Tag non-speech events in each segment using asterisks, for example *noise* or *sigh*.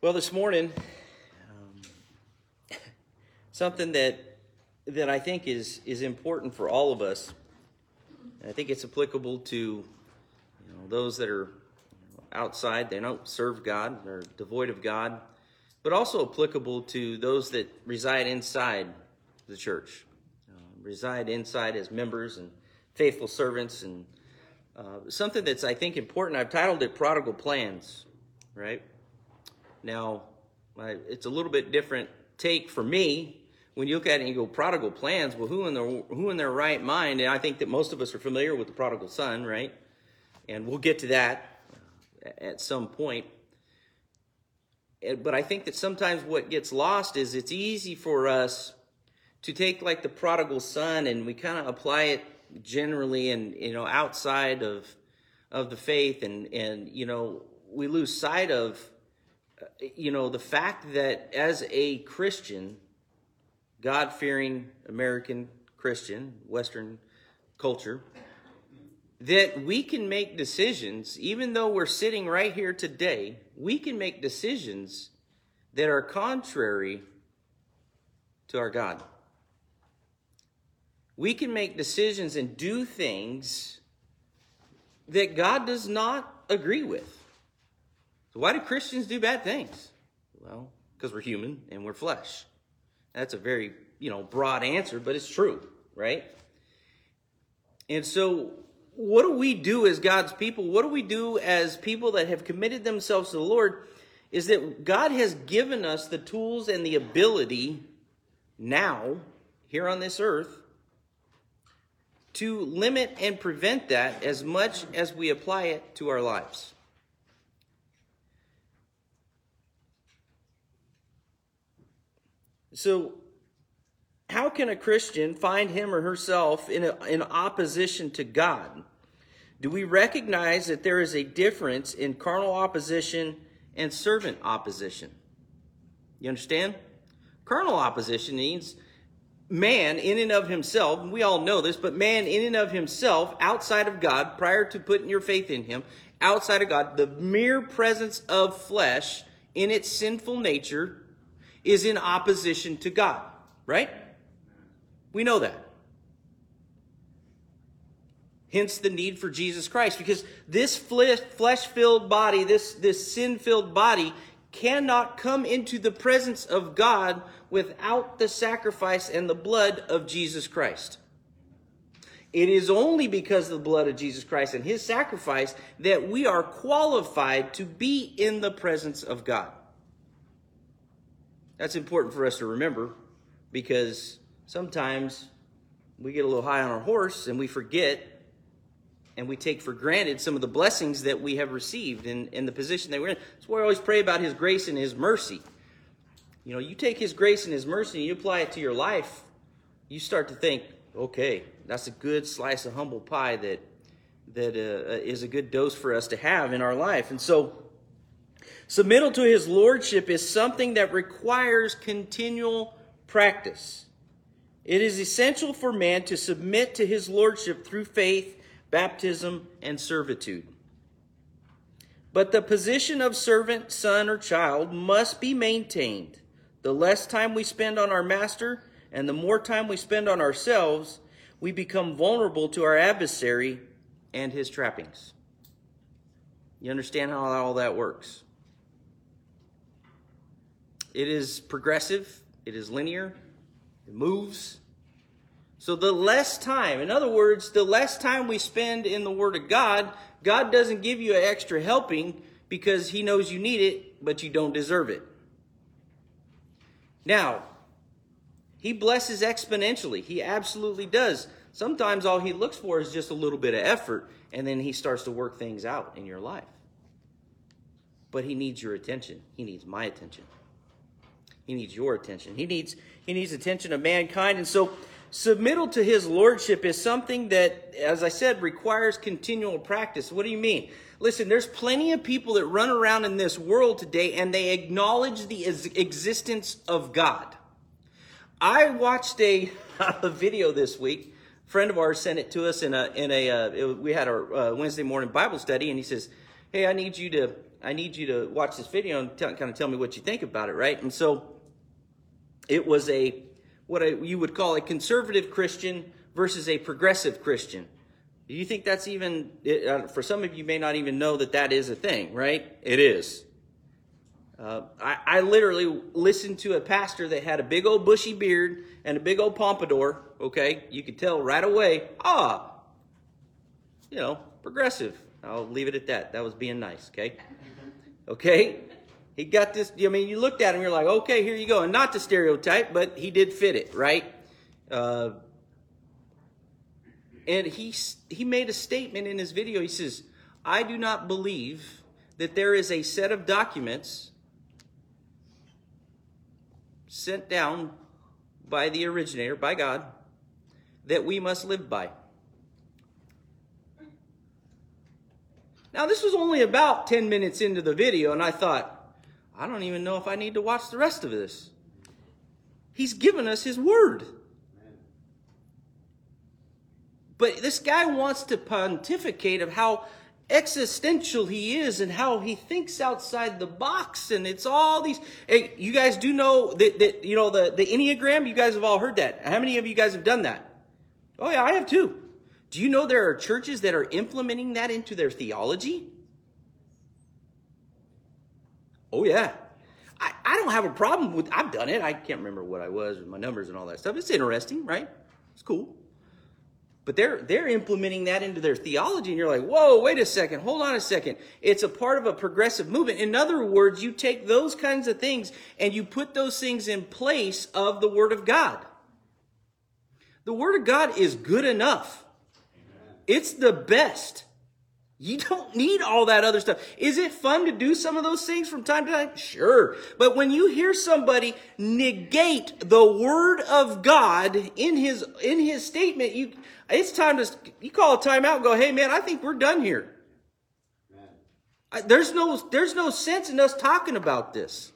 Well, this morning, um, something that that I think is is important for all of us. I think it's applicable to you know, those that are outside, they don't serve God, they're devoid of God, but also applicable to those that reside inside the church, uh, reside inside as members and faithful servants, and uh, something that's I think important. I've titled it "Prodigal Plans," right? Now, it's a little bit different take for me when you look at it and you go prodigal plans. Well, who in their who in their right mind? And I think that most of us are familiar with the prodigal son, right? And we'll get to that uh, at some point. But I think that sometimes what gets lost is it's easy for us to take like the prodigal son and we kind of apply it generally and you know outside of of the faith and and you know we lose sight of you know, the fact that as a Christian, God fearing American Christian, Western culture, that we can make decisions, even though we're sitting right here today, we can make decisions that are contrary to our God. We can make decisions and do things that God does not agree with. Why do Christians do bad things? Well, because we're human and we're flesh. That's a very, you know, broad answer, but it's true, right? And so what do we do as God's people? What do we do as people that have committed themselves to the Lord? Is that God has given us the tools and the ability now, here on this earth, to limit and prevent that as much as we apply it to our lives. So, how can a Christian find him or herself in, a, in opposition to God? Do we recognize that there is a difference in carnal opposition and servant opposition? You understand? Carnal opposition means man in and of himself, and we all know this, but man in and of himself, outside of God, prior to putting your faith in him, outside of God, the mere presence of flesh in its sinful nature is in opposition to God, right? We know that. Hence the need for Jesus Christ, because this flesh filled body, this, this sin filled body, cannot come into the presence of God without the sacrifice and the blood of Jesus Christ. It is only because of the blood of Jesus Christ and his sacrifice that we are qualified to be in the presence of God. That's important for us to remember because sometimes we get a little high on our horse and we forget and we take for granted some of the blessings that we have received in, in the position that we're in. That's why I always pray about His grace and His mercy. You know, you take His grace and His mercy and you apply it to your life, you start to think, okay, that's a good slice of humble pie that that uh, is a good dose for us to have in our life. And so Submittal to his lordship is something that requires continual practice. It is essential for man to submit to his lordship through faith, baptism, and servitude. But the position of servant, son, or child must be maintained. The less time we spend on our master and the more time we spend on ourselves, we become vulnerable to our adversary and his trappings. You understand how all that works? It is progressive, it is linear, it moves. So the less time, in other words, the less time we spend in the Word of God, God doesn't give you an extra helping because He knows you need it, but you don't deserve it. Now, He blesses exponentially. He absolutely does. Sometimes all He looks for is just a little bit of effort, and then He starts to work things out in your life. But He needs your attention, He needs my attention. He needs your attention. He needs he needs attention of mankind. And so submittal to his lordship is something that, as I said, requires continual practice. What do you mean? Listen, there's plenty of people that run around in this world today and they acknowledge the existence of God. I watched a, *laughs* a video this week. A friend of ours sent it to us in a in a uh, it, we had our uh, Wednesday morning Bible study, and he says, "Hey, I need you to I need you to watch this video and tell, kind of tell me what you think about it, right? And so it was a what you would call a conservative Christian versus a progressive Christian. Do you think that's even, uh, for some of you may not even know that that is a thing, right? It is. Uh, I, I literally listened to a pastor that had a big old bushy beard and a big old pompadour, okay? You could tell right away, ah, you know, progressive. I'll leave it at that. That was being nice, okay? Okay? He got this, I mean, you looked at him, you're like, okay, here you go. And not to stereotype, but he did fit it, right? Uh, and he, he made a statement in his video. He says, I do not believe that there is a set of documents sent down by the originator, by God, that we must live by. Now, this was only about 10 minutes into the video, and I thought, I don't even know if I need to watch the rest of this. He's given us his word. But this guy wants to pontificate of how existential he is and how he thinks outside the box and it's all these hey, you guys do know that, that you know the, the enneagram you guys have all heard that how many of you guys have done that oh yeah i have too do you know there are churches that are implementing that into their theology Oh, yeah. I, I don't have a problem with, I've done it. I can't remember what I was with my numbers and all that stuff. It's interesting, right? It's cool. But they're, they're implementing that into their theology, and you're like, whoa, wait a second, hold on a second. It's a part of a progressive movement. In other words, you take those kinds of things and you put those things in place of the Word of God. The Word of God is good enough. It's the best. You don't need all that other stuff. Is it fun to do some of those things from time to time? Sure. But when you hear somebody negate the word of God in his, in his statement, you, it's time to, you call a timeout and go, hey man, I think we're done here. There's no, there's no sense in us talking about this.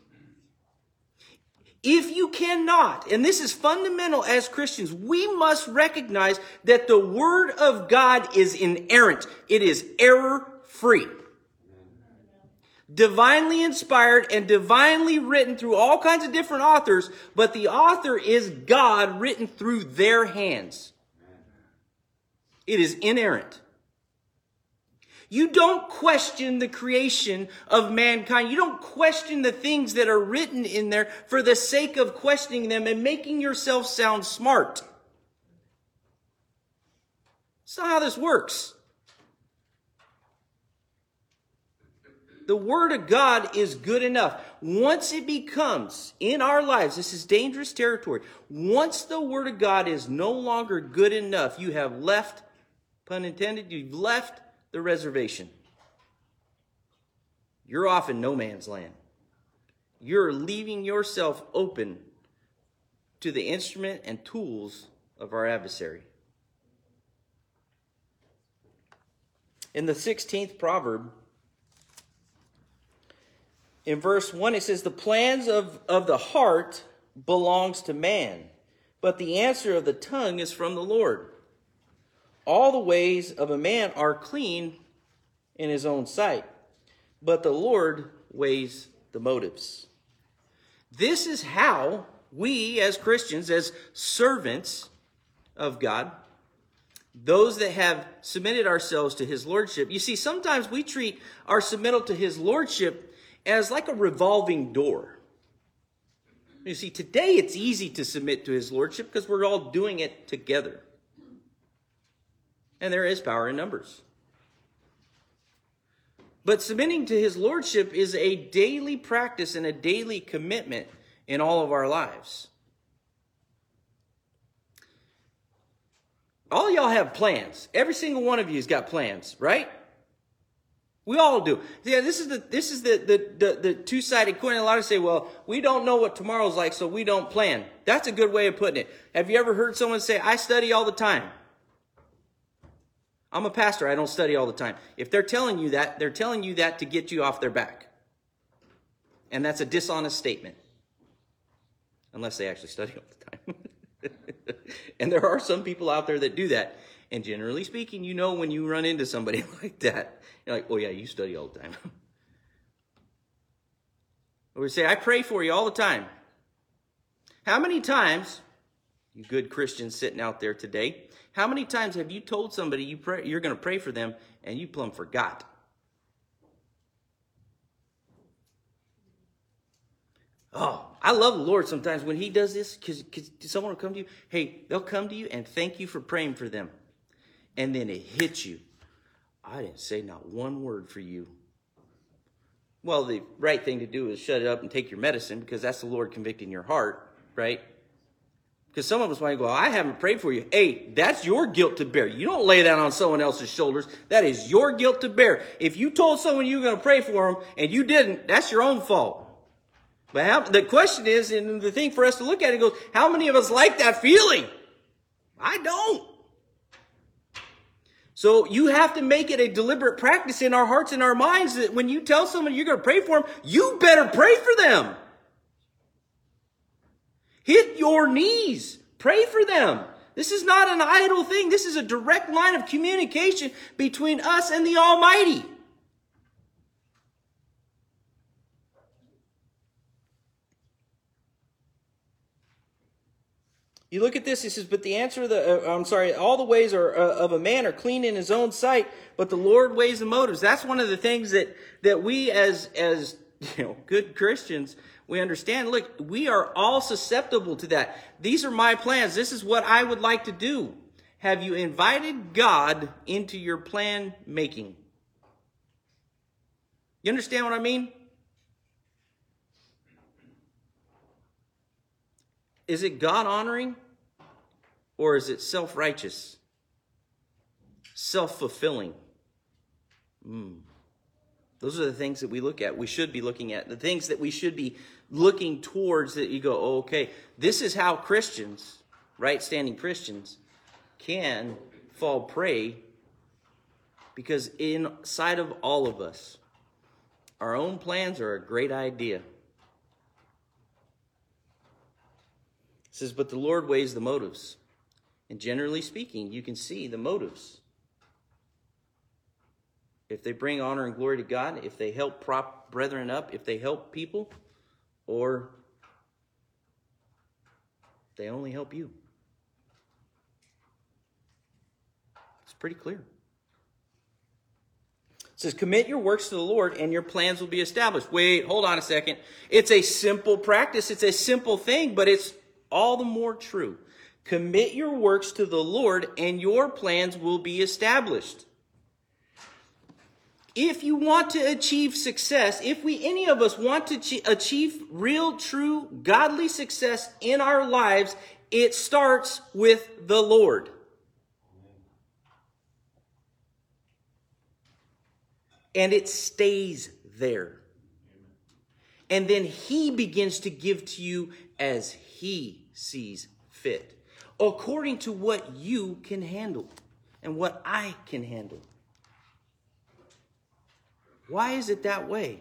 If you cannot, and this is fundamental as Christians, we must recognize that the Word of God is inerrant. It is error free. Divinely inspired and divinely written through all kinds of different authors, but the author is God written through their hands. It is inerrant. You don't question the creation of mankind. You don't question the things that are written in there for the sake of questioning them and making yourself sound smart. That's not how this works. The Word of God is good enough. Once it becomes in our lives, this is dangerous territory. Once the Word of God is no longer good enough, you have left, pun intended, you've left the reservation. You're off in no man's land. You're leaving yourself open to the instrument and tools of our adversary. In the 16th proverb, in verse 1, it says, The plans of, of the heart belongs to man, but the answer of the tongue is from the Lord. All the ways of a man are clean in his own sight, but the Lord weighs the motives. This is how we, as Christians, as servants of God, those that have submitted ourselves to his lordship, you see, sometimes we treat our submittal to his lordship as like a revolving door. You see, today it's easy to submit to his lordship because we're all doing it together. And there is power in numbers. But submitting to his lordship is a daily practice and a daily commitment in all of our lives. All y'all have plans. Every single one of you's got plans, right? We all do. Yeah, this is the this is the the the, the two-sided coin. A lot of say, well, we don't know what tomorrow's like, so we don't plan. That's a good way of putting it. Have you ever heard someone say, I study all the time? I'm a pastor. I don't study all the time. If they're telling you that, they're telling you that to get you off their back. And that's a dishonest statement. Unless they actually study all the time. *laughs* and there are some people out there that do that. And generally speaking, you know when you run into somebody *laughs* like that, you're like, oh yeah, you study all the time. *laughs* Or we say, I pray for you all the time. How many times, you good Christians sitting out there today, how many times have you told somebody you pray, you're going to pray for them and you plumb forgot? Oh, I love the Lord sometimes when He does this because someone will come to you. Hey, they'll come to you and thank you for praying for them. And then it hits you. I didn't say not one word for you. Well, the right thing to do is shut it up and take your medicine because that's the Lord convicting your heart, right? Because some of us might go, I haven't prayed for you. Hey, that's your guilt to bear. You don't lay that on someone else's shoulders. That is your guilt to bear. If you told someone you were going to pray for them and you didn't, that's your own fault. But how, the question is, and the thing for us to look at it goes, how many of us like that feeling? I don't. So you have to make it a deliberate practice in our hearts and our minds that when you tell someone you're going to pray for them, you better pray for them. Hit your knees. Pray for them. This is not an idle thing. This is a direct line of communication between us and the Almighty. You look at this, he says, but the answer, of the, uh, I'm sorry, all the ways are, uh, of a man are clean in his own sight, but the Lord weighs the motives. That's one of the things that, that we as, as, *laughs* you know, good Christians, we understand. Look, we are all susceptible to that. These are my plans. This is what I would like to do. Have you invited God into your plan making? You understand what I mean? Is it God honoring or is it self righteous? Self fulfilling? Mm. Those are the things that we look at. We should be looking at. The things that we should be looking towards that you go, oh, okay, this is how Christians, right standing Christians, can fall prey because inside of all of us, our own plans are a great idea. It says, but the Lord weighs the motives. And generally speaking, you can see the motives. If they bring honor and glory to God, if they help prop brethren up, if they help people, or they only help you. It's pretty clear. It says, Commit your works to the Lord and your plans will be established. Wait, hold on a second. It's a simple practice, it's a simple thing, but it's all the more true. Commit your works to the Lord, and your plans will be established. If you want to achieve success, if we, any of us want to achieve real, true, godly success in our lives, it starts with the Lord. And it stays there. And then He begins to give to you as He sees fit, according to what you can handle and what I can handle. Why is it that way?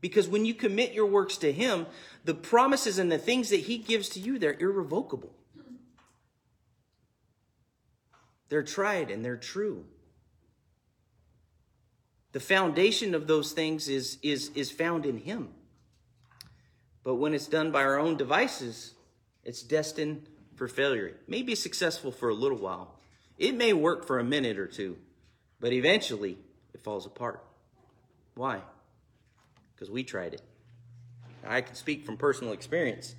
Because when you commit your works to Him, the promises and the things that He gives to you, they're irrevocable. They're tried and they're true. The foundation of those things is, is, is found in Him. But when it's done by our own devices, it's destined for failure. It may be successful for a little while. It may work for a minute or two, but eventually it falls apart. Why? Because we tried it. I can speak from personal experience.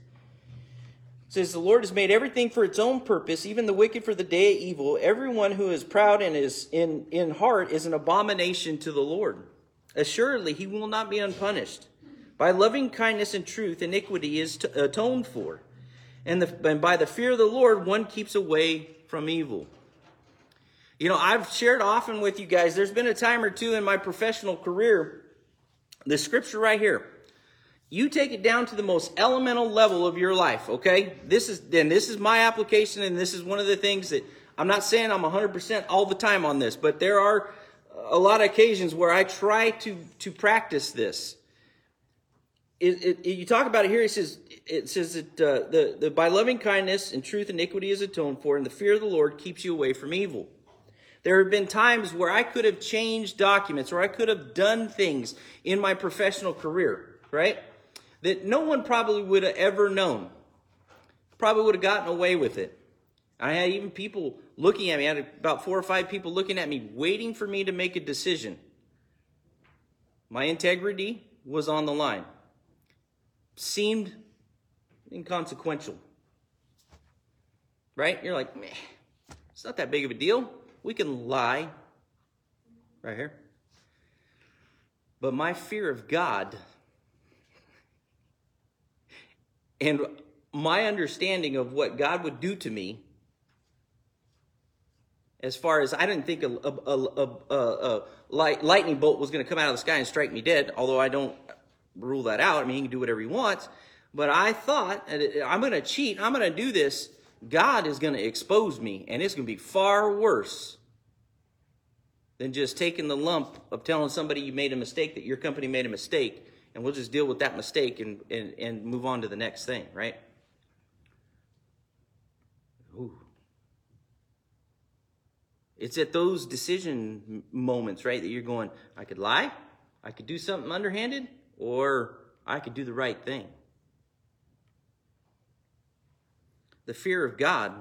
It says the Lord has made everything for its own purpose, even the wicked for the day of evil. Everyone who is proud and is in, in heart is an abomination to the Lord. Assuredly, he will not be unpunished. By loving kindness and truth, iniquity is atoned for and, the, and by the fear of the Lord, one keeps away from evil. You know, I've shared often with you guys, there's been a time or two in my professional career, the scripture right here. You take it down to the most elemental level of your life, okay? This is then this is my application, and this is one of the things that I'm not saying I'm 100% all the time on this, but there are a lot of occasions where I try to to practice this it, it, you talk about it here. It says it says that uh, the, the by loving kindness and truth iniquity is atoned for, and the fear of the Lord keeps you away from evil. There have been times where I could have changed documents or I could have done things in my professional career, right? that no one probably would have ever known. Probably would have gotten away with it. I had even people looking at me. I had about four or five people looking at me, waiting for me to make a decision. My integrity was on the line. Seemed inconsequential. Right? You're like, meh, it's not that big of a deal. We can lie. Right here. But my fear of God and my understanding of what God would do to me as far as I didn't think a, a, a, a light, lightning bolt was going to come out of the sky and strike me dead, although I don't rule that out. I mean, he can do whatever he wants. But I thought, I'm going to cheat, I'm going to do this. God is going to expose me, and it's going to be far worse than just taking the lump of telling somebody you made a mistake, that your company made a mistake, and we'll just deal with that mistake and, and, and move on to the next thing, right? Ooh. It's at those decision moments, right, that you're going, I could lie, I could do something underhanded, or I could do the right thing. The fear of God.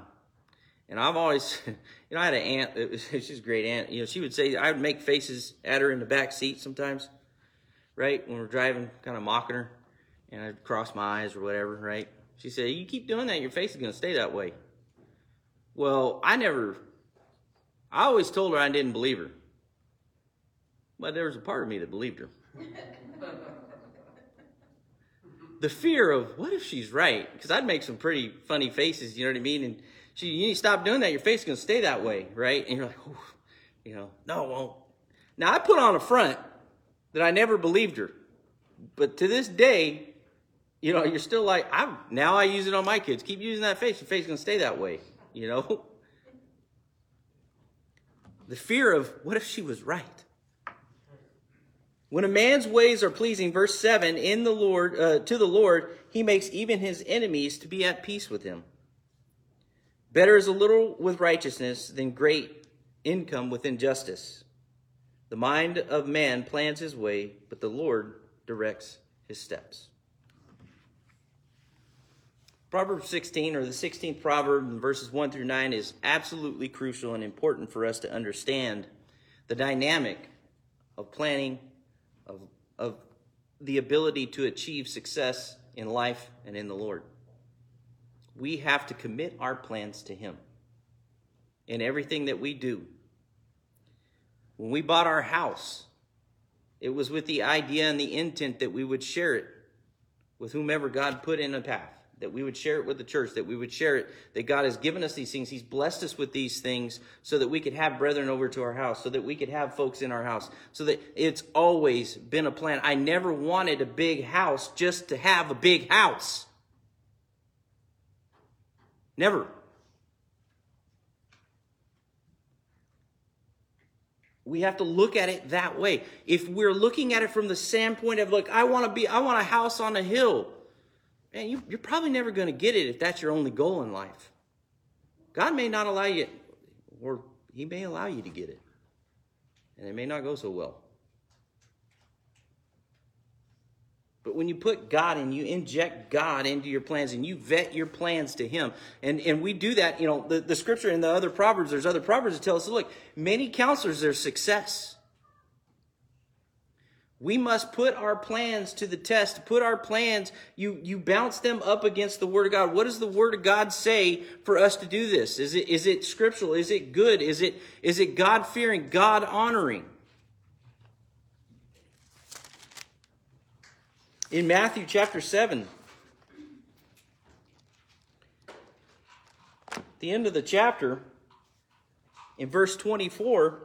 And I've always, *laughs* you know, I had an aunt, it was, *laughs* she's a great aunt. You know, she would say, I would make faces at her in the back seat sometimes, right, when we're driving, kind of mocking her, and I'd cross my eyes or whatever, right? She said, You keep doing that, your face is going to stay that way. Well, I never I always told her I didn't believe her. But there was a part of me that believed her. *laughs* the fear of what if she's right? Because I'd make some pretty funny faces, you know what I mean? And she, you need to stop doing that. Your face is going to stay that way, right? And you're like, you know, no, it won't. Now I put on a front that I never believed her, but to this day, you know, you're still like, I'm. now I use it on my kids. Keep using that face. Your face is going to stay that way, you know. *laughs* The fear of what if she was right? When a man's ways are pleasing, verse 7, in the Lord, uh, to the Lord, he makes even his enemies to be at peace with him. Better is a little with righteousness than great income with injustice. The mind of man plans his way, but the Lord directs his steps. Proverbs 16, or the 16th proverb, verses 1 through 9, is absolutely crucial and important for us to understand the dynamic of planning, of, the ability to achieve success in life and in the Lord. We have to commit our plans to Him in everything that we do. When we bought our house, it was with the idea and the intent that we would share it with whomever God put in a path that we would share it with the church, that we would share it, that God has given us these things. He's blessed us with these things so that we could have brethren over to our house, so that we could have folks in our house, so that it's always been a plan. I never wanted a big house just to have a big house. Never. We have to look at it that way. If we're looking at it from the standpoint of, look, I want to be, I want a house on a hill man, you, you're probably never going to get it if that's your only goal in life. God may not allow you, or He may allow you to get it, and it may not go so well. But when you put God and you inject God into your plans and you vet your plans to Him, and, and we do that, you know, the, the scripture and the other Proverbs, there's other Proverbs that tell us, look, many counselors, there's success. We must put our plans to the test. Put our plans, you, you bounce them up against the Word of God. What does the Word of God say for us to do this? Is it, is it scriptural? Is it good? Is it, is it God fearing, God honoring? In Matthew chapter 7, the end of the chapter, in verse 24,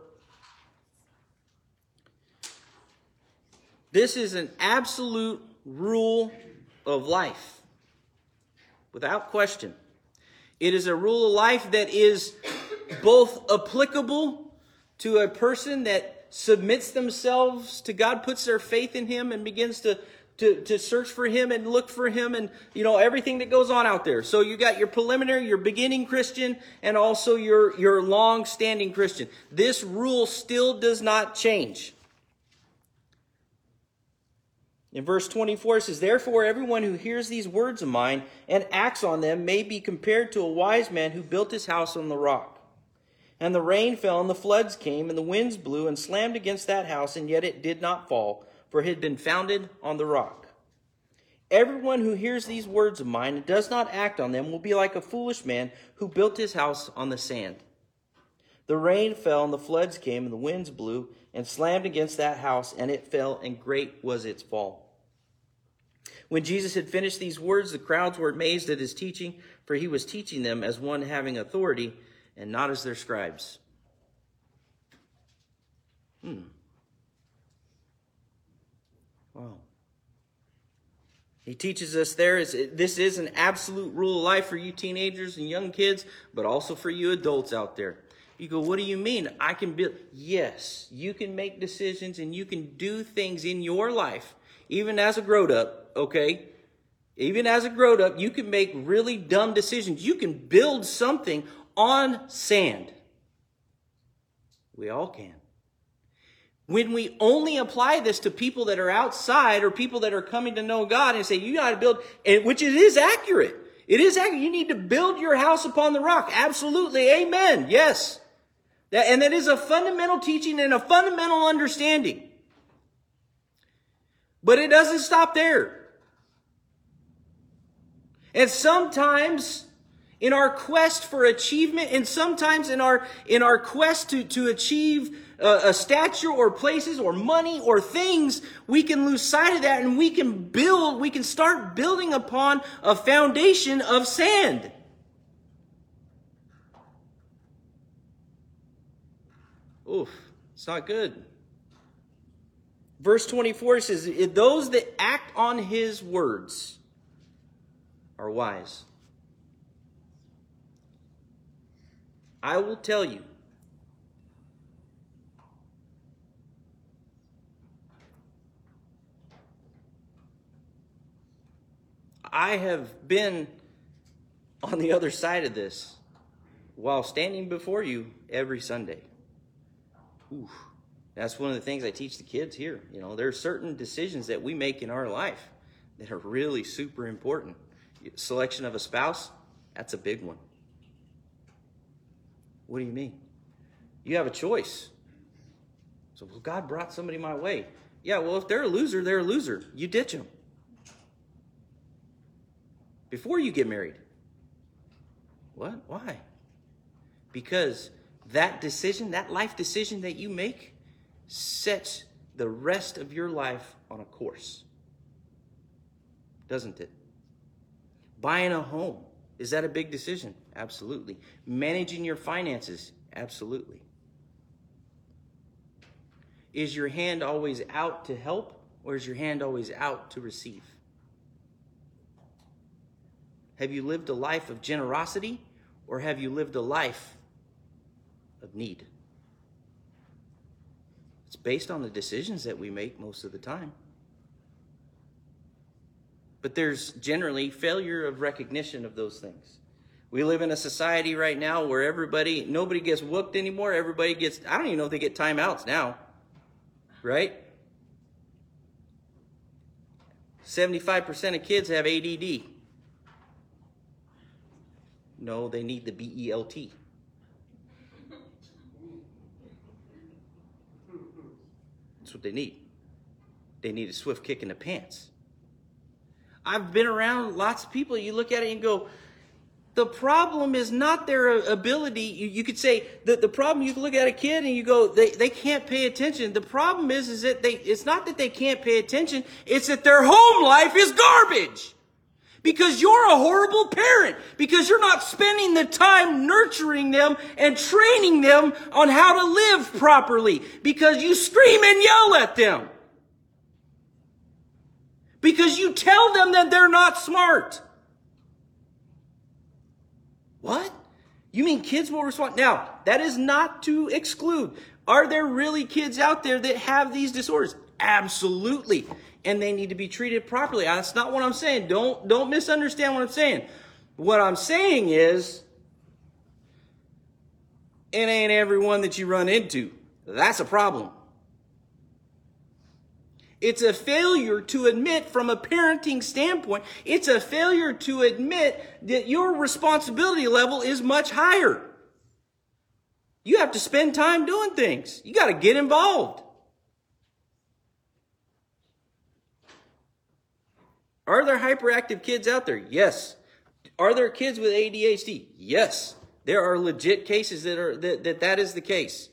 This is an absolute rule of life, without question. It is a rule of life that is both applicable to a person that submits themselves to God, puts their faith in Him, and begins to, to, to search for Him and look for Him and, you know, everything that goes on out there. So you got your preliminary, your beginning Christian, and also your, your long standing Christian. This rule still does not change. In verse 24 it says, Therefore everyone who hears these words of mine and acts on them may be compared to a wise man who built his house on the rock. And the rain fell, and the floods came, and the winds blew and slammed against that house, and yet it did not fall, for it had been founded on the rock. Everyone who hears these words of mine and does not act on them will be like a foolish man who built his house on the sand. The rain fell, and the floods came, and the winds blew and slammed against that house, and it fell, and great was its fall. When Jesus had finished these words, the crowds were amazed at his teaching, for he was teaching them as one having authority and not as their scribes. Hmm. Wow. He teaches us there is this is an absolute rule of life for you teenagers and young kids, but also for you adults out there. You go, what do you mean? I can build. Yes, you can make decisions and you can do things in your life, even as a grown up, okay? Even as a grown up, you can make really dumb decisions. You can build something on sand. We all can. When we only apply this to people that are outside or people that are coming to know God and say, you got to build, which it is accurate. It is accurate. You need to build your house upon the rock. Absolutely. Amen. Yes. That, and that is a fundamental teaching and a fundamental understanding. But it doesn't stop there. And sometimes in our quest for achievement and sometimes in our in our quest to, to achieve a, a stature or places or money or things we can lose sight of that and we can build we can start building upon a foundation of sand. Oof it's not good. Verse 24 says those that act on his words are wise. I will tell you. I have been on the other side of this while standing before you every Sunday. That's one of the things I teach the kids here. You know, there are certain decisions that we make in our life that are really super important selection of a spouse, that's a big one. What do you mean? You have a choice. So, well, God brought somebody my way. Yeah, well, if they're a loser, they're a loser. You ditch them before you get married. What? Why? Because that decision, that life decision that you make, sets the rest of your life on a course. Doesn't it? Buying a home, is that a big decision? Absolutely. Managing your finances? Absolutely. Is your hand always out to help or is your hand always out to receive? Have you lived a life of generosity or have you lived a life of need? It's based on the decisions that we make most of the time. But there's generally failure of recognition of those things. We live in a society right now where everybody, nobody gets whooped anymore. Everybody gets, I don't even know if they get timeouts now. Right? 75% of kids have ADD. No, they need the BELT. That's what they need. They need a swift kick in the pants. I've been around lots of people. You look at it and go, the problem is not their ability. You, you, could say that the problem, you can look at a kid and you go, they, they can't pay attention. The problem is, is that they, it's not that they can't pay attention. It's that their home life is garbage. Because you're a horrible parent. Because you're not spending the time nurturing them and training them on how to live properly. Because you scream and yell at them because you tell them that they're not smart. What? You mean kids will respond? Now, that is not to exclude. Are there really kids out there that have these disorders? Absolutely. And they need to be treated properly. That's not what I'm saying. Don't, don't misunderstand what I'm saying. What I'm saying is, it ain't everyone that you run into. That's a problem. It's a failure to admit from a parenting standpoint, it's a failure to admit that your responsibility level is much higher. You have to spend time doing things. You got to get involved. Are there hyperactive kids out there? Yes. Are there kids with ADHD? Yes. There are legit cases that are that that, that is the case.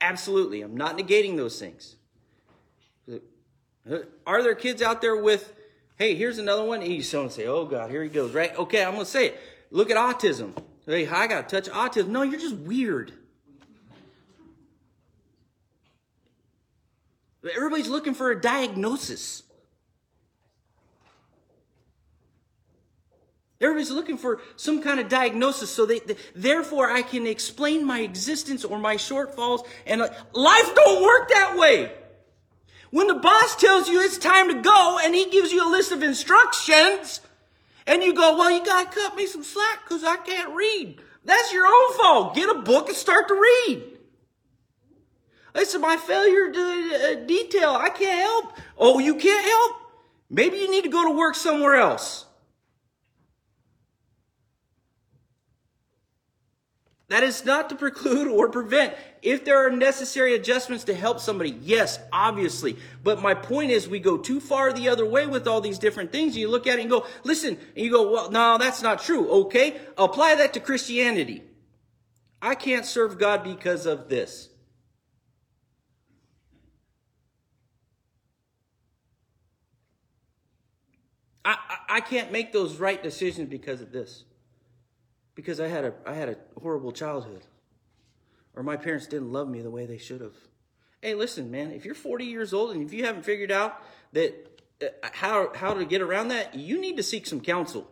Absolutely. I'm not negating those things. Are there kids out there with, hey, here's another one? You someone say, oh God, here he goes, right? Okay, I'm gonna say it. Look at autism. Hey, I gotta touch autism. No, you're just weird. Everybody's looking for a diagnosis. Everybody's looking for some kind of diagnosis so they, they, therefore I can explain my existence or my shortfalls and uh, life don't work that way. When the boss tells you it's time to go and he gives you a list of instructions and you go, well, you got to cut me some slack because I can't read. That's your own fault. Get a book and start to read. Listen, my failure to uh, detail, I can't help. Oh, you can't help? Maybe you need to go to work somewhere else. That is not to preclude or prevent. If there are necessary adjustments to help somebody, yes, obviously. But my point is, we go too far the other way with all these different things. You look at it and go, listen, and you go, well, no, that's not true. Okay, apply that to Christianity. I can't serve God because of this. I, I, I can't make those right decisions because of this because I had a I had a horrible childhood or my parents didn't love me the way they should have. Hey, listen, man, if you're 40 years old and if you haven't figured out that uh, how how to get around that, you need to seek some counsel.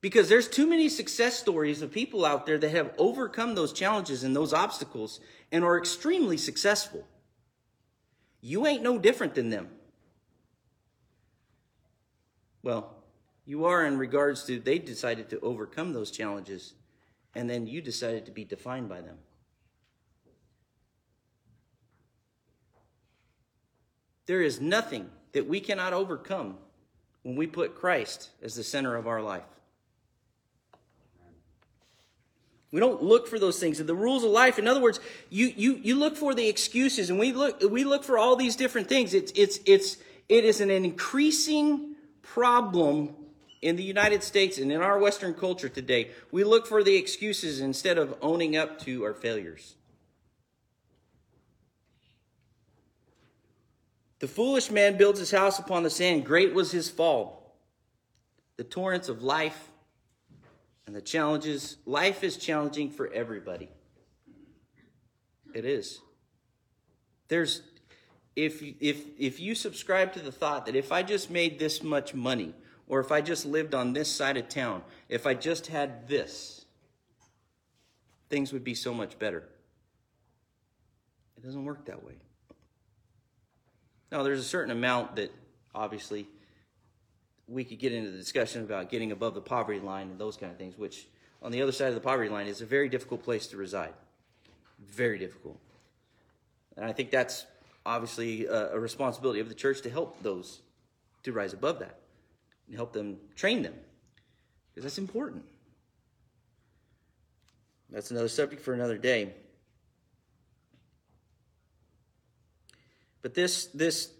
Because there's too many success stories of people out there that have overcome those challenges and those obstacles and are extremely successful. You ain't no different than them. Well, you are in regards to they decided to overcome those challenges, and then you decided to be defined by them. There is nothing that we cannot overcome when we put Christ as the center of our life. We don't look for those things. The rules of life, in other words, you, you, you look for the excuses and we look, we look for all these different things. It's, it's, it's, it is an increasing problem in the United States and in our Western culture today, we look for the excuses instead of owning up to our failures. The foolish man builds his house upon the sand. Great was his fall. The torrents of life and the challenges. Life is challenging for everybody. It is. There's if if if you subscribe to the thought that if I just made this much money or if I just lived on this side of town, if I just had this, things would be so much better. It doesn't work that way. Now, there's a certain amount that obviously we could get into the discussion about getting above the poverty line and those kind of things, which on the other side of the poverty line is a very difficult place to reside. Very difficult. And I think that's obviously a, responsibility of the church to help those to rise above that and help them train them because that's important. That's another subject for another day. But this this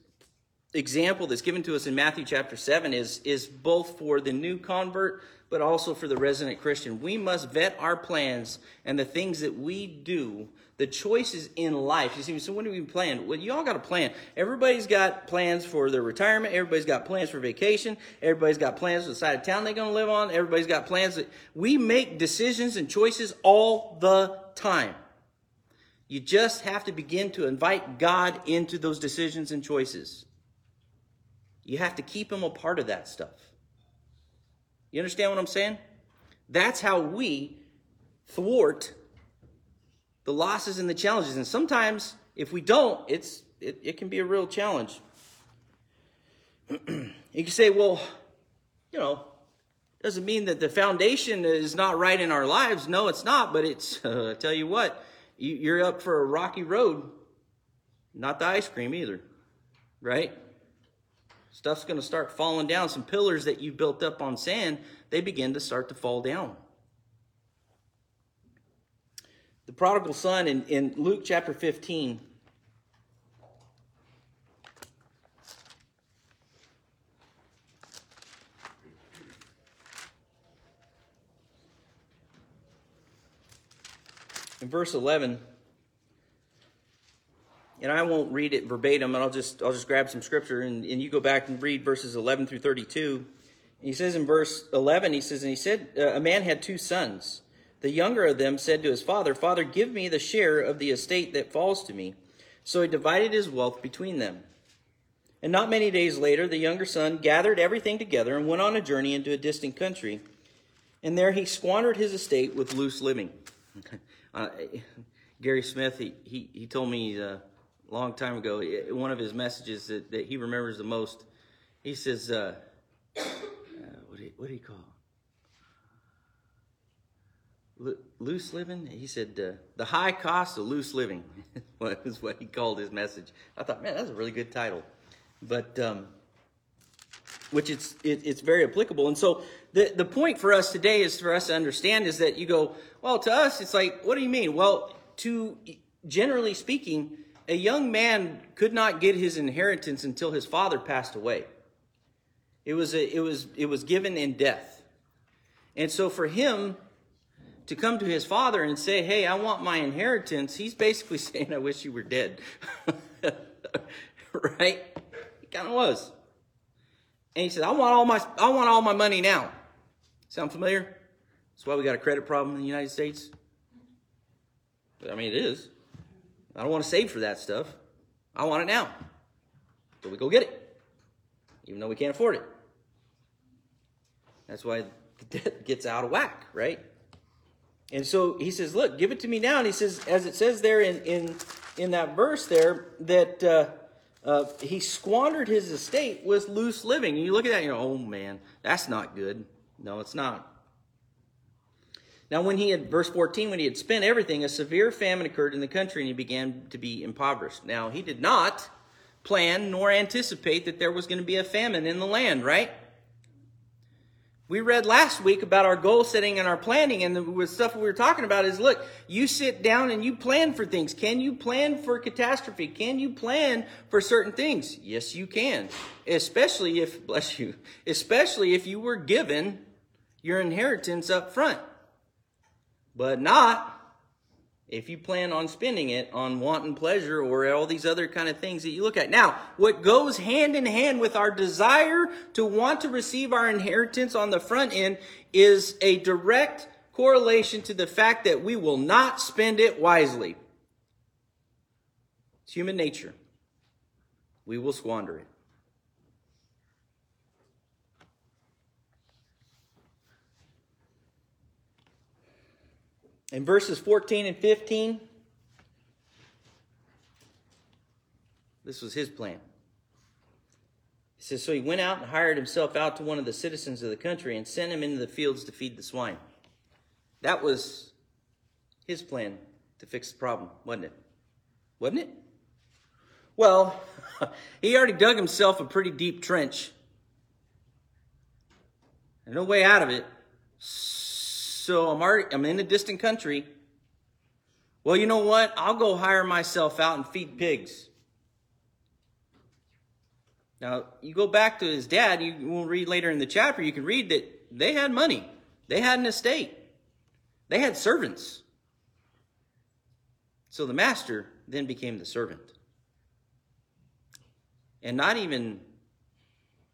example that's given to us in Matthew chapter 7 is is both for the new convert but also for the resident Christian. We must vet our plans and the things that we do the choices in life. You see, so when do we plan? Well, you all got a plan. Everybody's got plans for their retirement. Everybody's got plans for vacation. Everybody's got plans for the side of town they're going to live on. Everybody's got plans that we make decisions and choices all the time. You just have to begin to invite God into those decisions and choices. You have to keep him a part of that stuff. You understand what I'm saying? That's how we thwart the losses and the challenges. And sometimes, if we don't, it's it, it can be a real challenge. *clears throat* you can say, well, you know, doesn't mean that the foundation is not right in our lives. No, it's not. But it's, *laughs* uh, tell you what, you, you're up for a rocky road. Not the ice cream either, right? Stuff's going to start falling down. Some pillars that you built up on sand, they begin to start to fall down. The prodigal son in, in Luke chapter 15. In verse 11, and I won't read it verbatim, and I'll just I'll just grab some scripture and, and you go back and read verses 11 through 32. He says in verse 11, he says, and he said, uh, a man had two sons. The younger of them said to his father, Father, give me the share of the estate that falls to me. So he divided his wealth between them. And not many days later, the younger son gathered everything together and went on a journey into a distant country. And there he squandered his estate with loose living. *laughs* uh, Gary Smith, he, he, he told me uh, long time ago, one of his messages that, that he remembers the most, he says, uh, uh what, do you, what do you call loose living? He said, uh, the high cost of loose living *laughs* was what he called his message. I thought, man, that's a really good title. But, um, which it's, it, it's very applicable. And so the, the point for us today is for us to understand is that you go, well, to us, it's like, what do you mean? Well, to generally speaking, a young man could not get his inheritance until his father passed away. It was, a, it was, it was given in death. And so for him to come to his father and say, Hey, I want my inheritance, he's basically *laughs* saying, I wish you were dead. *laughs* right? He kind of was. And he said, I want all my, I want all my money now. Sound familiar? That's why we got a credit problem in the United States. I mean, it is. I don't want to save for that stuff. I want it now. So we go get it, even though we can't afford it. That's why the debt gets out of whack, right? And so he says, "Look, give it to me now." And he says, as it says there in in in that verse there, that uh, uh, he squandered his estate with loose living. And you look at that, and you go, "Oh man, that's not good." No, it's not. Now, when he had, verse 14, when he had spent everything, a severe famine occurred in the country and he began to be impoverished. Now, he did not plan nor anticipate that there was going to be a famine in the land, right? We read last week about our goal setting and our planning, and the stuff we were talking about is look, you sit down and you plan for things. Can you plan for catastrophe? Can you plan for certain things? Yes, you can. Especially if, *laughs* bless you, especially if you were given your inheritance up front but not if you plan on spending it on wanton pleasure or all these other kind of things that you look at. Now, what goes hand in hand with our desire to want to receive our inheritance on the front end is a direct correlation to the fact that we will not spend it wisely. It's human nature. We will squander it. In verses 14 and 15, this was his plan. He says, So he went out and hired himself out to one of the citizens of the country and sent him into the fields to feed the swine. That was his plan to fix the problem, wasn't it? Wasn't it? Well, *laughs* he already dug himself a pretty deep trench. And no way out of it. So I'm already, I'm in a distant country. Well, you know what? I'll go hire myself out and feed pigs. Now, you go back to his dad, you will read later in the chapter, you can read that they had money. They had an estate. They had servants. So the master then became the servant. And not even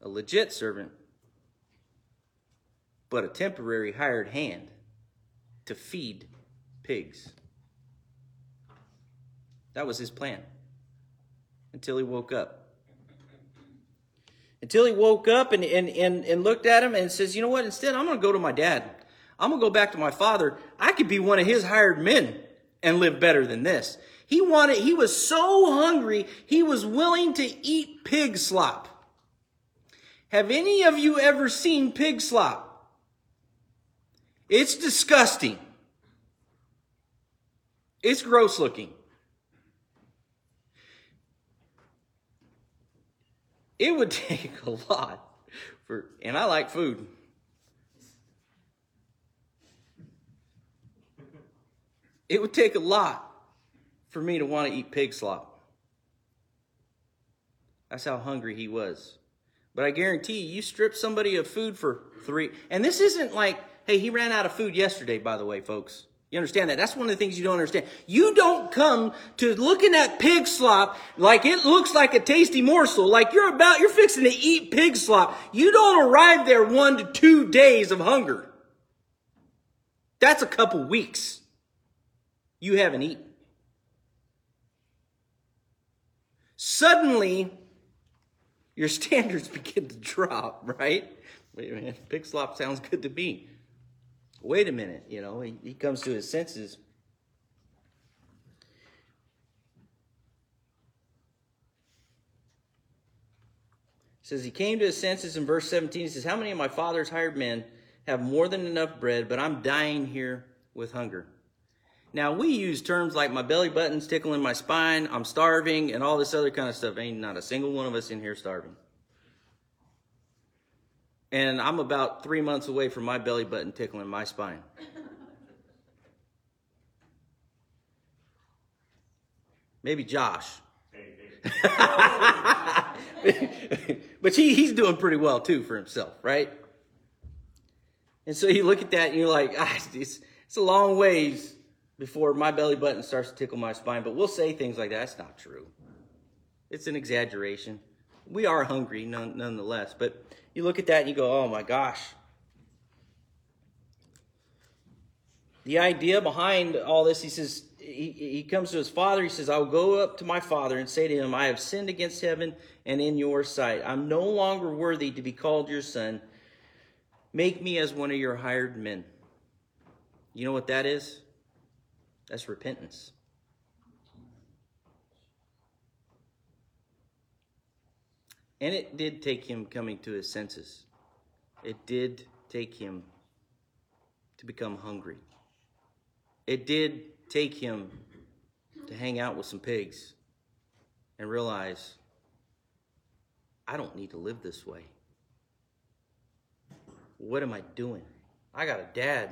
a legit servant, but a temporary hired hand to feed pigs. That was his plan until he woke up. Until he woke up and, and, and, and looked at him and says, You know what? Instead, I'm going to go to my dad. I'm going to go back to my father. I could be one of his hired men and live better than this. He wanted, he was so hungry, he was willing to eat pig slop. Have any of you ever seen pig slop? It's disgusting. It's gross looking. it would *laughs* take a lot for, and I like food. It would take a lot for me to want to eat pig slop. That's how hungry he was. But I guarantee you, you strip somebody of food for three, and this isn't like, hey, he ran out of food yesterday, by the way, folks. You understand that? That's one of the things you don't understand. You don't come to looking at pig slop like it looks like a tasty morsel, like you're about, you're fixing to eat pig slop. You don't arrive there one to two days of hunger. That's a couple weeks. You haven't eaten. Suddenly, your *laughs* standards begin to drop, right? Wait a minute, pig slop sounds good to me wait a minute, you know, he, he comes to his senses. says he came to his senses in verse 17. He says, How many of my father's hired men have more than enough bread, but I'm dying here with hunger? Now, we use terms like my belly button's tickling my spine, I'm starving, and all this other kind of stuff. Ain't not a single one of us in here starving. And I'm about three months away from my belly button tickling my spine. Maybe Josh. *laughs* but he, he's doing pretty well too for himself, right? And so you look at that and you're like, ah, it's, it's a long ways before my belly button starts to tickle my spine. But we'll say things like that. That's not true. It's an exaggeration. We are hungry none, nonetheless. But you look at that and you go, oh my gosh. The idea behind all this, he says, he, he comes to his father. He says, I will go up to my father and say to him, I have sinned against heaven and in your sight. I'm no longer worthy to be called your son. Make me as one of your hired men. You know what that is? That's repentance. And it did take him coming to his senses. It did take him to become hungry. It did take him to hang out with some pigs and realize I don't need to live this way. What am I doing? I got a dad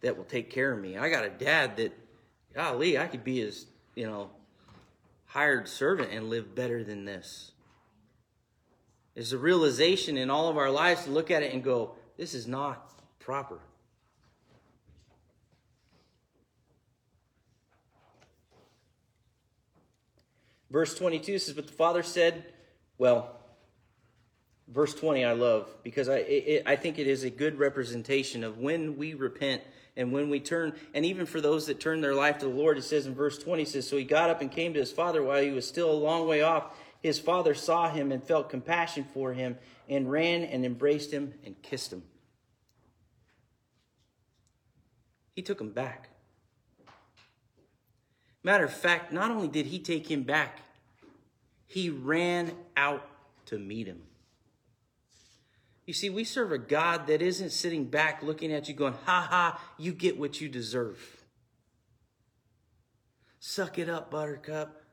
that will take care of me. I got a dad that, golly, I could be his, you know, hired servant and live better than this is a realization in all of our lives to look at it and go, this is not proper. Verse 22 says, But the father said, Well, verse 20 I love because I, it, I think it is a good representation of when we repent and when we turn, and even for those that turn their life to the Lord, it says in verse 20, says, So he got up and came to his father while he was still a long way off his father saw him and felt compassion for him and ran and embraced him and kissed him. He took him back. Matter of fact, not only did he take him back, he ran out to meet him. You see, we serve a God that isn't sitting back looking at you going, ha ha, you get what you deserve. Suck it up, buttercup.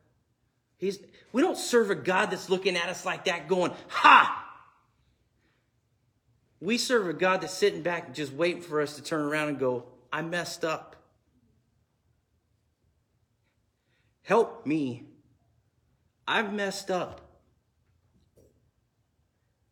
He's, we don't serve a God that's looking at us like that going, ha! We serve a God that's sitting back and just waiting for us to turn around and go, I messed up. Help me. I've messed up.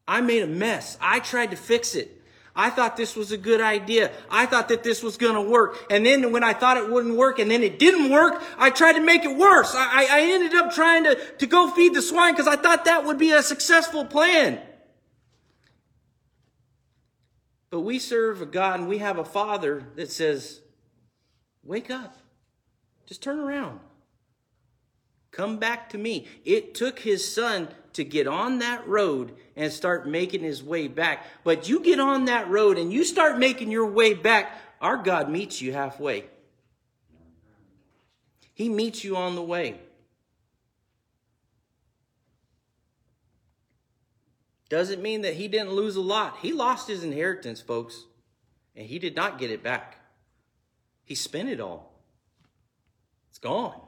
I made a mess. I tried to fix it. I thought this was a good idea. I thought that this was going to work. And then when I thought it wouldn't work and then it didn't work, I tried to make it worse. I, I ended up trying to, to go feed the swine because I thought that would be a successful plan. But we serve a God and we have a Father that says, wake up. Just turn around. Come back to me. It took his son to get on that road and start making his way back. But you get on that road and you start making your way back, our God meets you halfway. He meets you on the way. Doesn't mean that he didn't lose a lot. He lost his inheritance, folks, and he did not get it back. He spent it all. It's gone.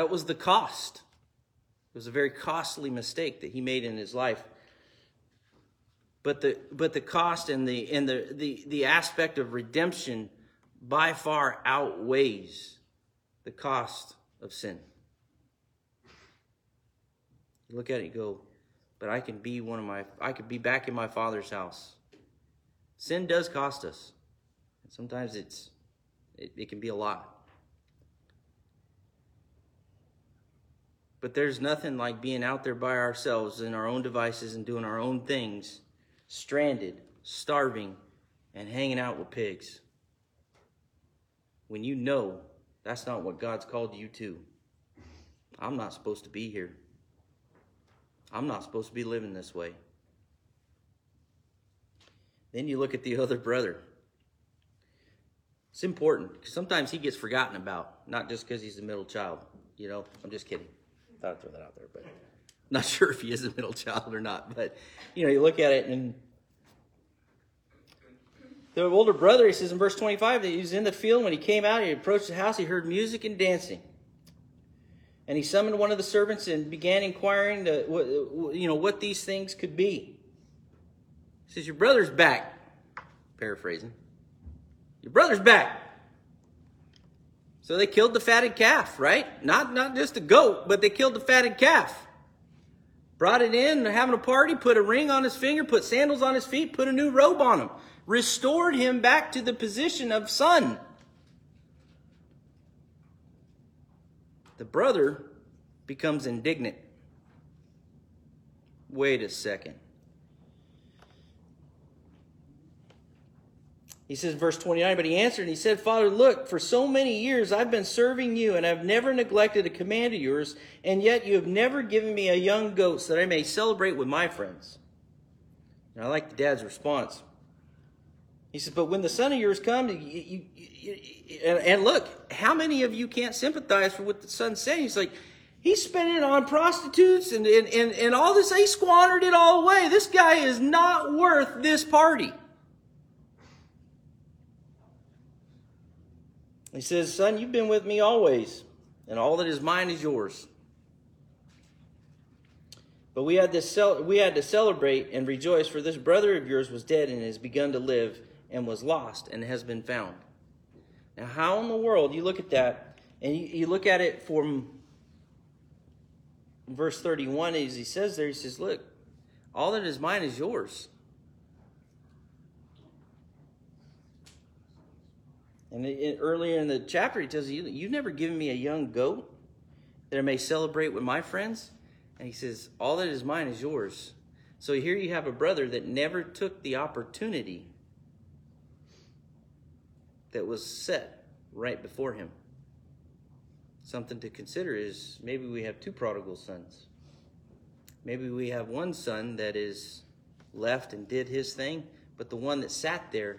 That was the cost. It was a very costly mistake that he made in his life. But the but the cost and the and the the, the aspect of redemption by far outweighs the cost of sin. You look at it go, but I can be one of my I could be back in my father's house. Sin does cost us. Sometimes it's it, it can be a lot. But there's nothing like being out there by ourselves in our own devices and doing our own things, stranded, starving, and hanging out with pigs. When you know that's not what God's called you to. I'm not supposed to be here. I'm not supposed to be living this way. Then you look at the *laughs* other brother. It's important because sometimes he gets forgotten about, not just because he's a middle child. You know, I'm just kidding. Thought I'd throw that out there, but *laughs* not sure if he is a middle child or not. But you know, you look at it and the older brother, he says in verse 25 that he was in the field when he came out, he approached the house, he heard music and dancing. And he summoned one of the servants and began inquiring, to, you know, what these things could be. He says, "Your brother's back." Paraphrasing. Your brother's back. So they killed the fatted calf, right? Not not just a goat, but they killed the fatted calf. Brought it in, having a party, put a ring on his finger, put sandals on his feet, put a new robe on him restored him back to the position of son. The brother becomes indignant. Wait a second. He says, verse 29, but he answered and he said, Father, look, for so many years I've been serving you and I've never neglected a command of yours, and yet you have never given me a young goat so that I may celebrate with my friends. And I like the dad's response. He says, but when the son of yours comes, you, you, you, and, and, look, how many of you can't sympathize for what the son said? He's like, he's spending it on prostitutes and, and, and, and all this. He squandered it all away. This guy is not worth this party. He says, son, you've been with me always, and all that is mine is yours. But we had, to we had to celebrate and rejoice, for this brother of yours was dead and has begun to live and was lost and has been found. Now, how in the world you look at that and you, you look at it from verse 31 as he says there, he says, Look, all that is mine is yours. And it, earlier in the chapter, he tells you, You've never given me a young goat that I may celebrate with my friends. And he says, All that is mine is yours. So here you have a brother that never took the opportunity that was set right before him. Something to consider is maybe we have two prodigal sons. Maybe we have one son that is left and did his thing, but the one that sat there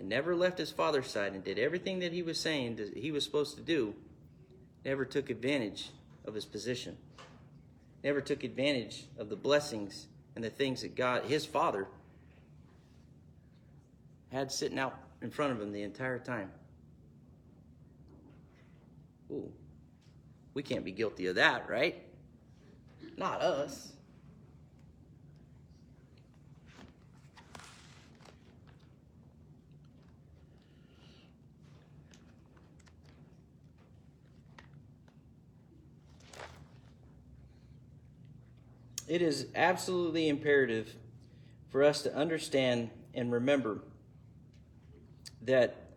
and never left his father's side and did everything that he was saying that he was supposed to do never took advantage of his position. Never took advantage of the blessings and the things that God, his father, had sitting out in front of him the entire time. Ooh, we can't be guilty of that, right? Not us. It is absolutely imperative for us to understand and remember that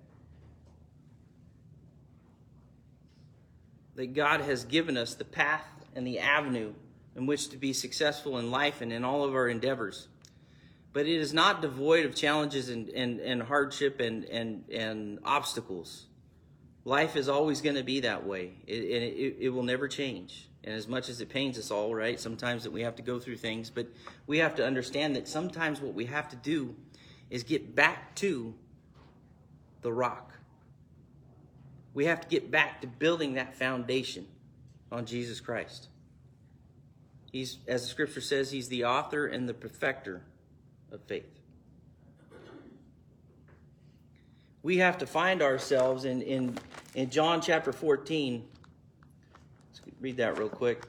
that God has given us the path and the avenue in which to be successful in life and in all of our endeavors. But it is not devoid of challenges and, and, and hardship and, and, and obstacles. Life is always going to be that way, it, it, it will never change. And as much as it pains us all, right, sometimes that we have to go through things, but we have to understand that sometimes what we have to do is get back to the rock. We have to get back to building that foundation on Jesus Christ. He's, as the scripture says, he's the author and the perfecter of faith. We have to find ourselves in, in, in John chapter 14, read that real quick.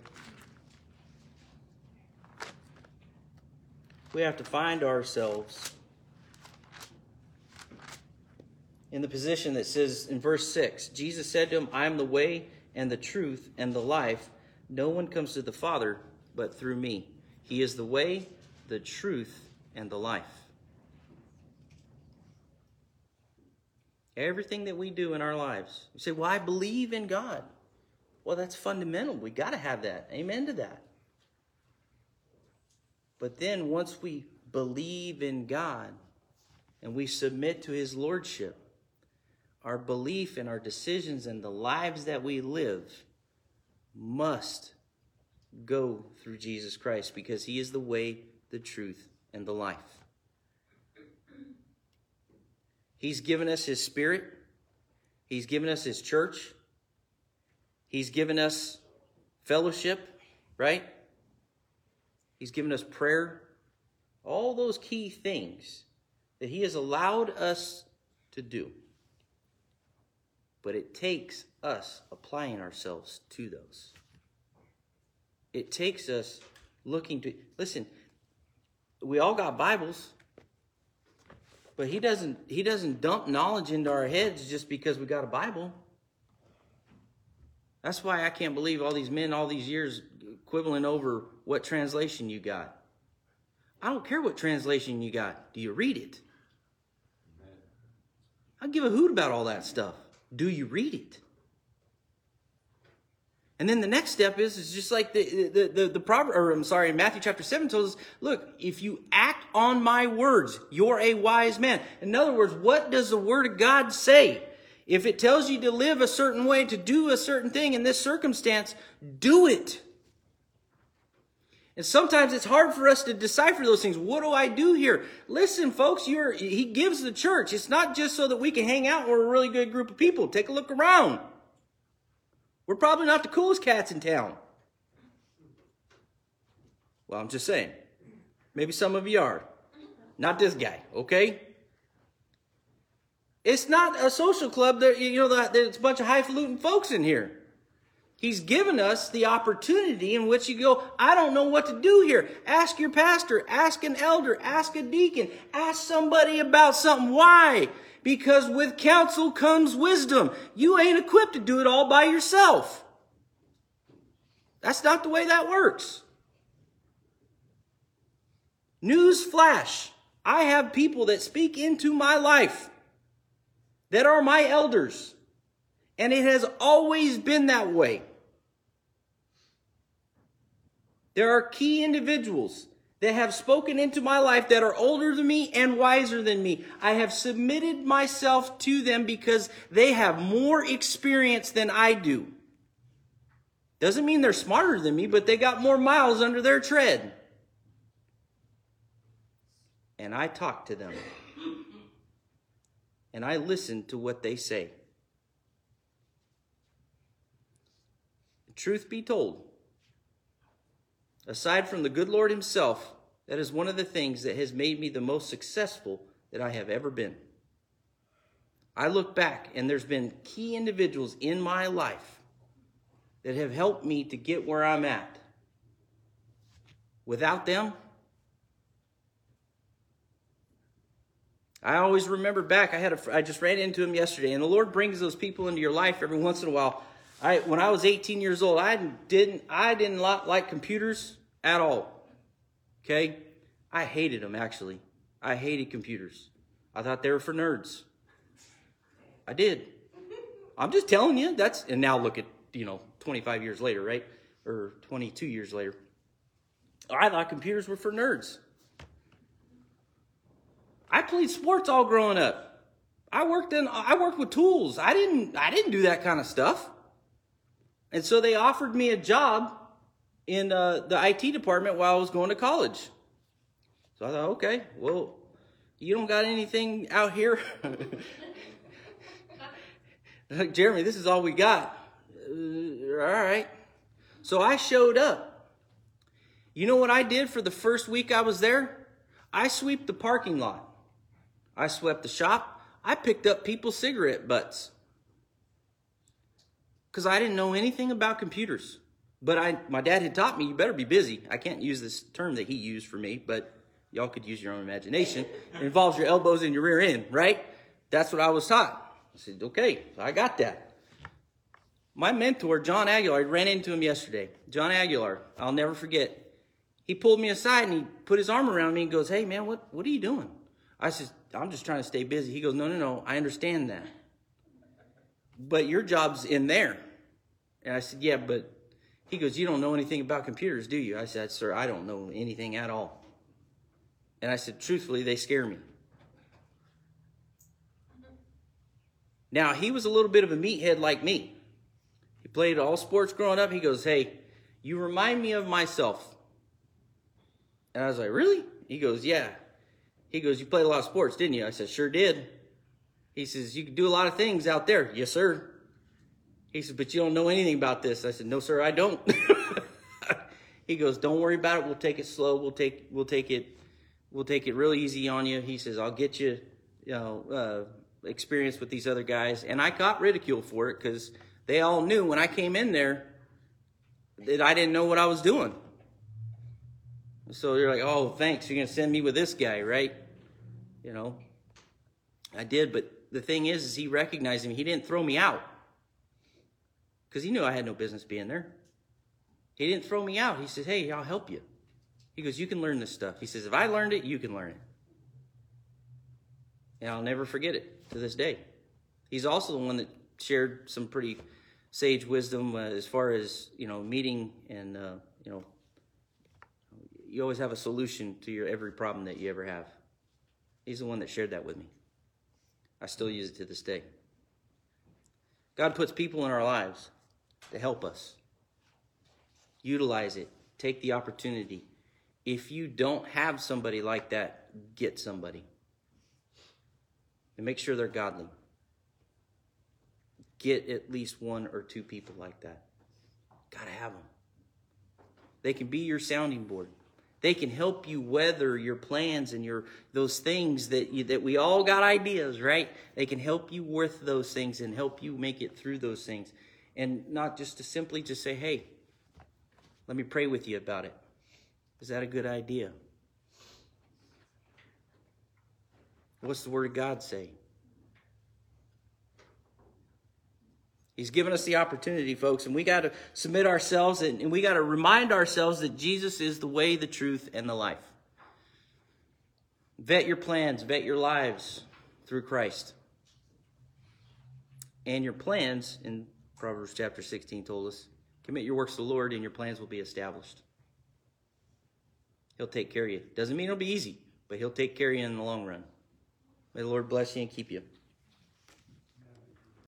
We have to find ourselves in the position that says in verse 6 Jesus said to him, I am the way and the truth and the life. No one comes to the Father but through me. He is the way, the truth, and the life. Everything that we do in our lives. You say, Well, I believe in God. Well, that's fundamental. We got to have that. Amen to that. But then once we believe in God and we submit to His Lordship, our belief and our decisions and the lives that we live must go through Jesus Christ because He is the way, the truth, and the life. He's given us His Spirit, He's given us His church, He's given us fellowship, right? He's given us prayer. All those key things that He has allowed us to do. But it takes us applying ourselves to those. It takes us looking to listen. We all got Bibles, but he doesn't he doesn't dump knowledge into our heads just because we got a Bible. That's why I can't believe all these men all these years quibbling over what translation you got. I don't care what translation you got. Do you read it? I give a hoot about all that stuff. Do you read it? And then the next step is, is just like the, the, the, the proverb, or I'm sorry, Matthew chapter 7 tells us, look, if you act on my words, you're a wise man. In other words, what does the word of God say? If it tells you to live a certain way, to do a certain thing in this circumstance, do it. And sometimes it's hard for us to decipher those things. What do I do here? Listen, folks, you're, he gives the church. It's not just so that we can hang out we're a really good group of people. Take a look around. We're probably not the coolest cats in town. Well, I'm just saying. Maybe some of you are. Not this guy, okay? It's not a social club that, you know, there's a bunch of highfalutin folks in here. He's given us the opportunity in which you go, I don't know what to do here. Ask your pastor, ask an elder, ask a deacon, ask somebody about something. Why? Because with counsel comes wisdom. You ain't equipped to do it all by yourself. That's not the way that works. News flash. I have people that speak into my life that are my elders. And it has always been that way. There are key individuals that have spoken into my life that are older than me and wiser than me. I have submitted myself to them because they have more experience than I do. Doesn't mean they're smarter than me, but they got more miles under their tread. And I talk to them. And I listen to what they say. Truth be told, Aside from the good Lord Himself, that is one of the things that has made me the most successful that I have ever been. I look back and there's been key individuals in my life that have helped me to get where I'm at. Without them, I always remember back. I had a, I just ran into him yesterday, and the Lord brings those people into your life every once in a while I when I was 18 years old, I didn't I didn't like computers at all. Okay? I hated them actually. I hated computers. I thought they were for nerds. I did. I'm just telling you that's and now look at, you know, 25 years later, right? Or 22 years later. I thought computers were for nerds. I played sports all growing up. I worked in I worked with tools. I didn't I didn't do that kind of stuff. And so they offered me a job in uh, the IT department while I was going to college. So I thought, okay, well, you don't got anything out here? like, *laughs* Jeremy, this is all we got. Uh, all right. So I showed up. You know what I did for the first week I was there? I swept the parking lot. I swept the shop. I picked up people's cigarette butts because I didn't know anything about computers. But I, my dad had taught me, you better be busy. I can't use this term that he used for me, but y'all could use your own imagination. It involves your elbows and your rear end, right? That's what I was taught. I said, okay, I got that. My mentor, John Aguilar, I ran into him yesterday. John Aguilar, I'll never forget. He pulled me aside and he put his arm around me and goes, hey man, what, what are you doing? I said, I'm just trying to stay busy. He goes, no, no, no, I understand that. But your job's in there. And I said, yeah, but he goes, you don't know anything about computers, do you? I said, sir, I don't know anything at all. And I said, truthfully, they scare me. Now, he was a little bit of a meathead like me. He played all sports growing up. He goes, Hey, you remind me of myself. And I was like, Really? He goes, Yeah. He goes, You played a lot of sports, didn't you? I said, Sure did. He says, You can do a lot of things out there. Yes, sir. He said, But you don't know anything about this. I said, No, sir, I don't. *laughs* he goes, Don't worry about it. We'll take it slow. We'll take we'll take it we'll take it real easy on you. He says, I'll get you, you know, uh, experience with these other guys. And I got ridiculed for it because they all knew when I came in there that I didn't know what I was doing. So they're like, oh, thanks. You're going to send me with this guy, right? You know, I did. But the thing is, is he recognized me. He didn't throw me out because he knew I had no business being there. He didn't throw me out. He said, hey, I'll help you. He goes, You can learn this stuff. He says, If I learned it, you can learn it. And I'll never forget it to this day. He's also the one that shared some pretty sage wisdom uh, as far as, you know, meeting and, uh, you know, you always have a solution to your every problem that you ever have. He's the one that shared that with me. I still use it to this day. God puts people in our lives to help us. Utilize it. Take the opportunity if you don't have somebody like that, get somebody. And make sure they're godly. Get at least one or two people like that. Gotta have them. They can be your sounding board. They can help you weather your plans and your those things that you, that we all got ideas, right? They can help you with those things and help you make it through those things, and not just to simply just say, "Hey, let me pray with you about it." Is that a good idea? What's the Word of God say? He's given us the opportunity, folks, and we got to submit ourselves and, and we got to remind ourselves that Jesus is the way, the truth, and the life. Vet your plans, vet your lives through Christ. And your plans, in Proverbs chapter 16 told us, commit your works to the Lord and your plans will be established. He'll take care of you. Doesn't mean it'll be easy, but He'll take care of you in the long run. May the Lord bless you and keep you.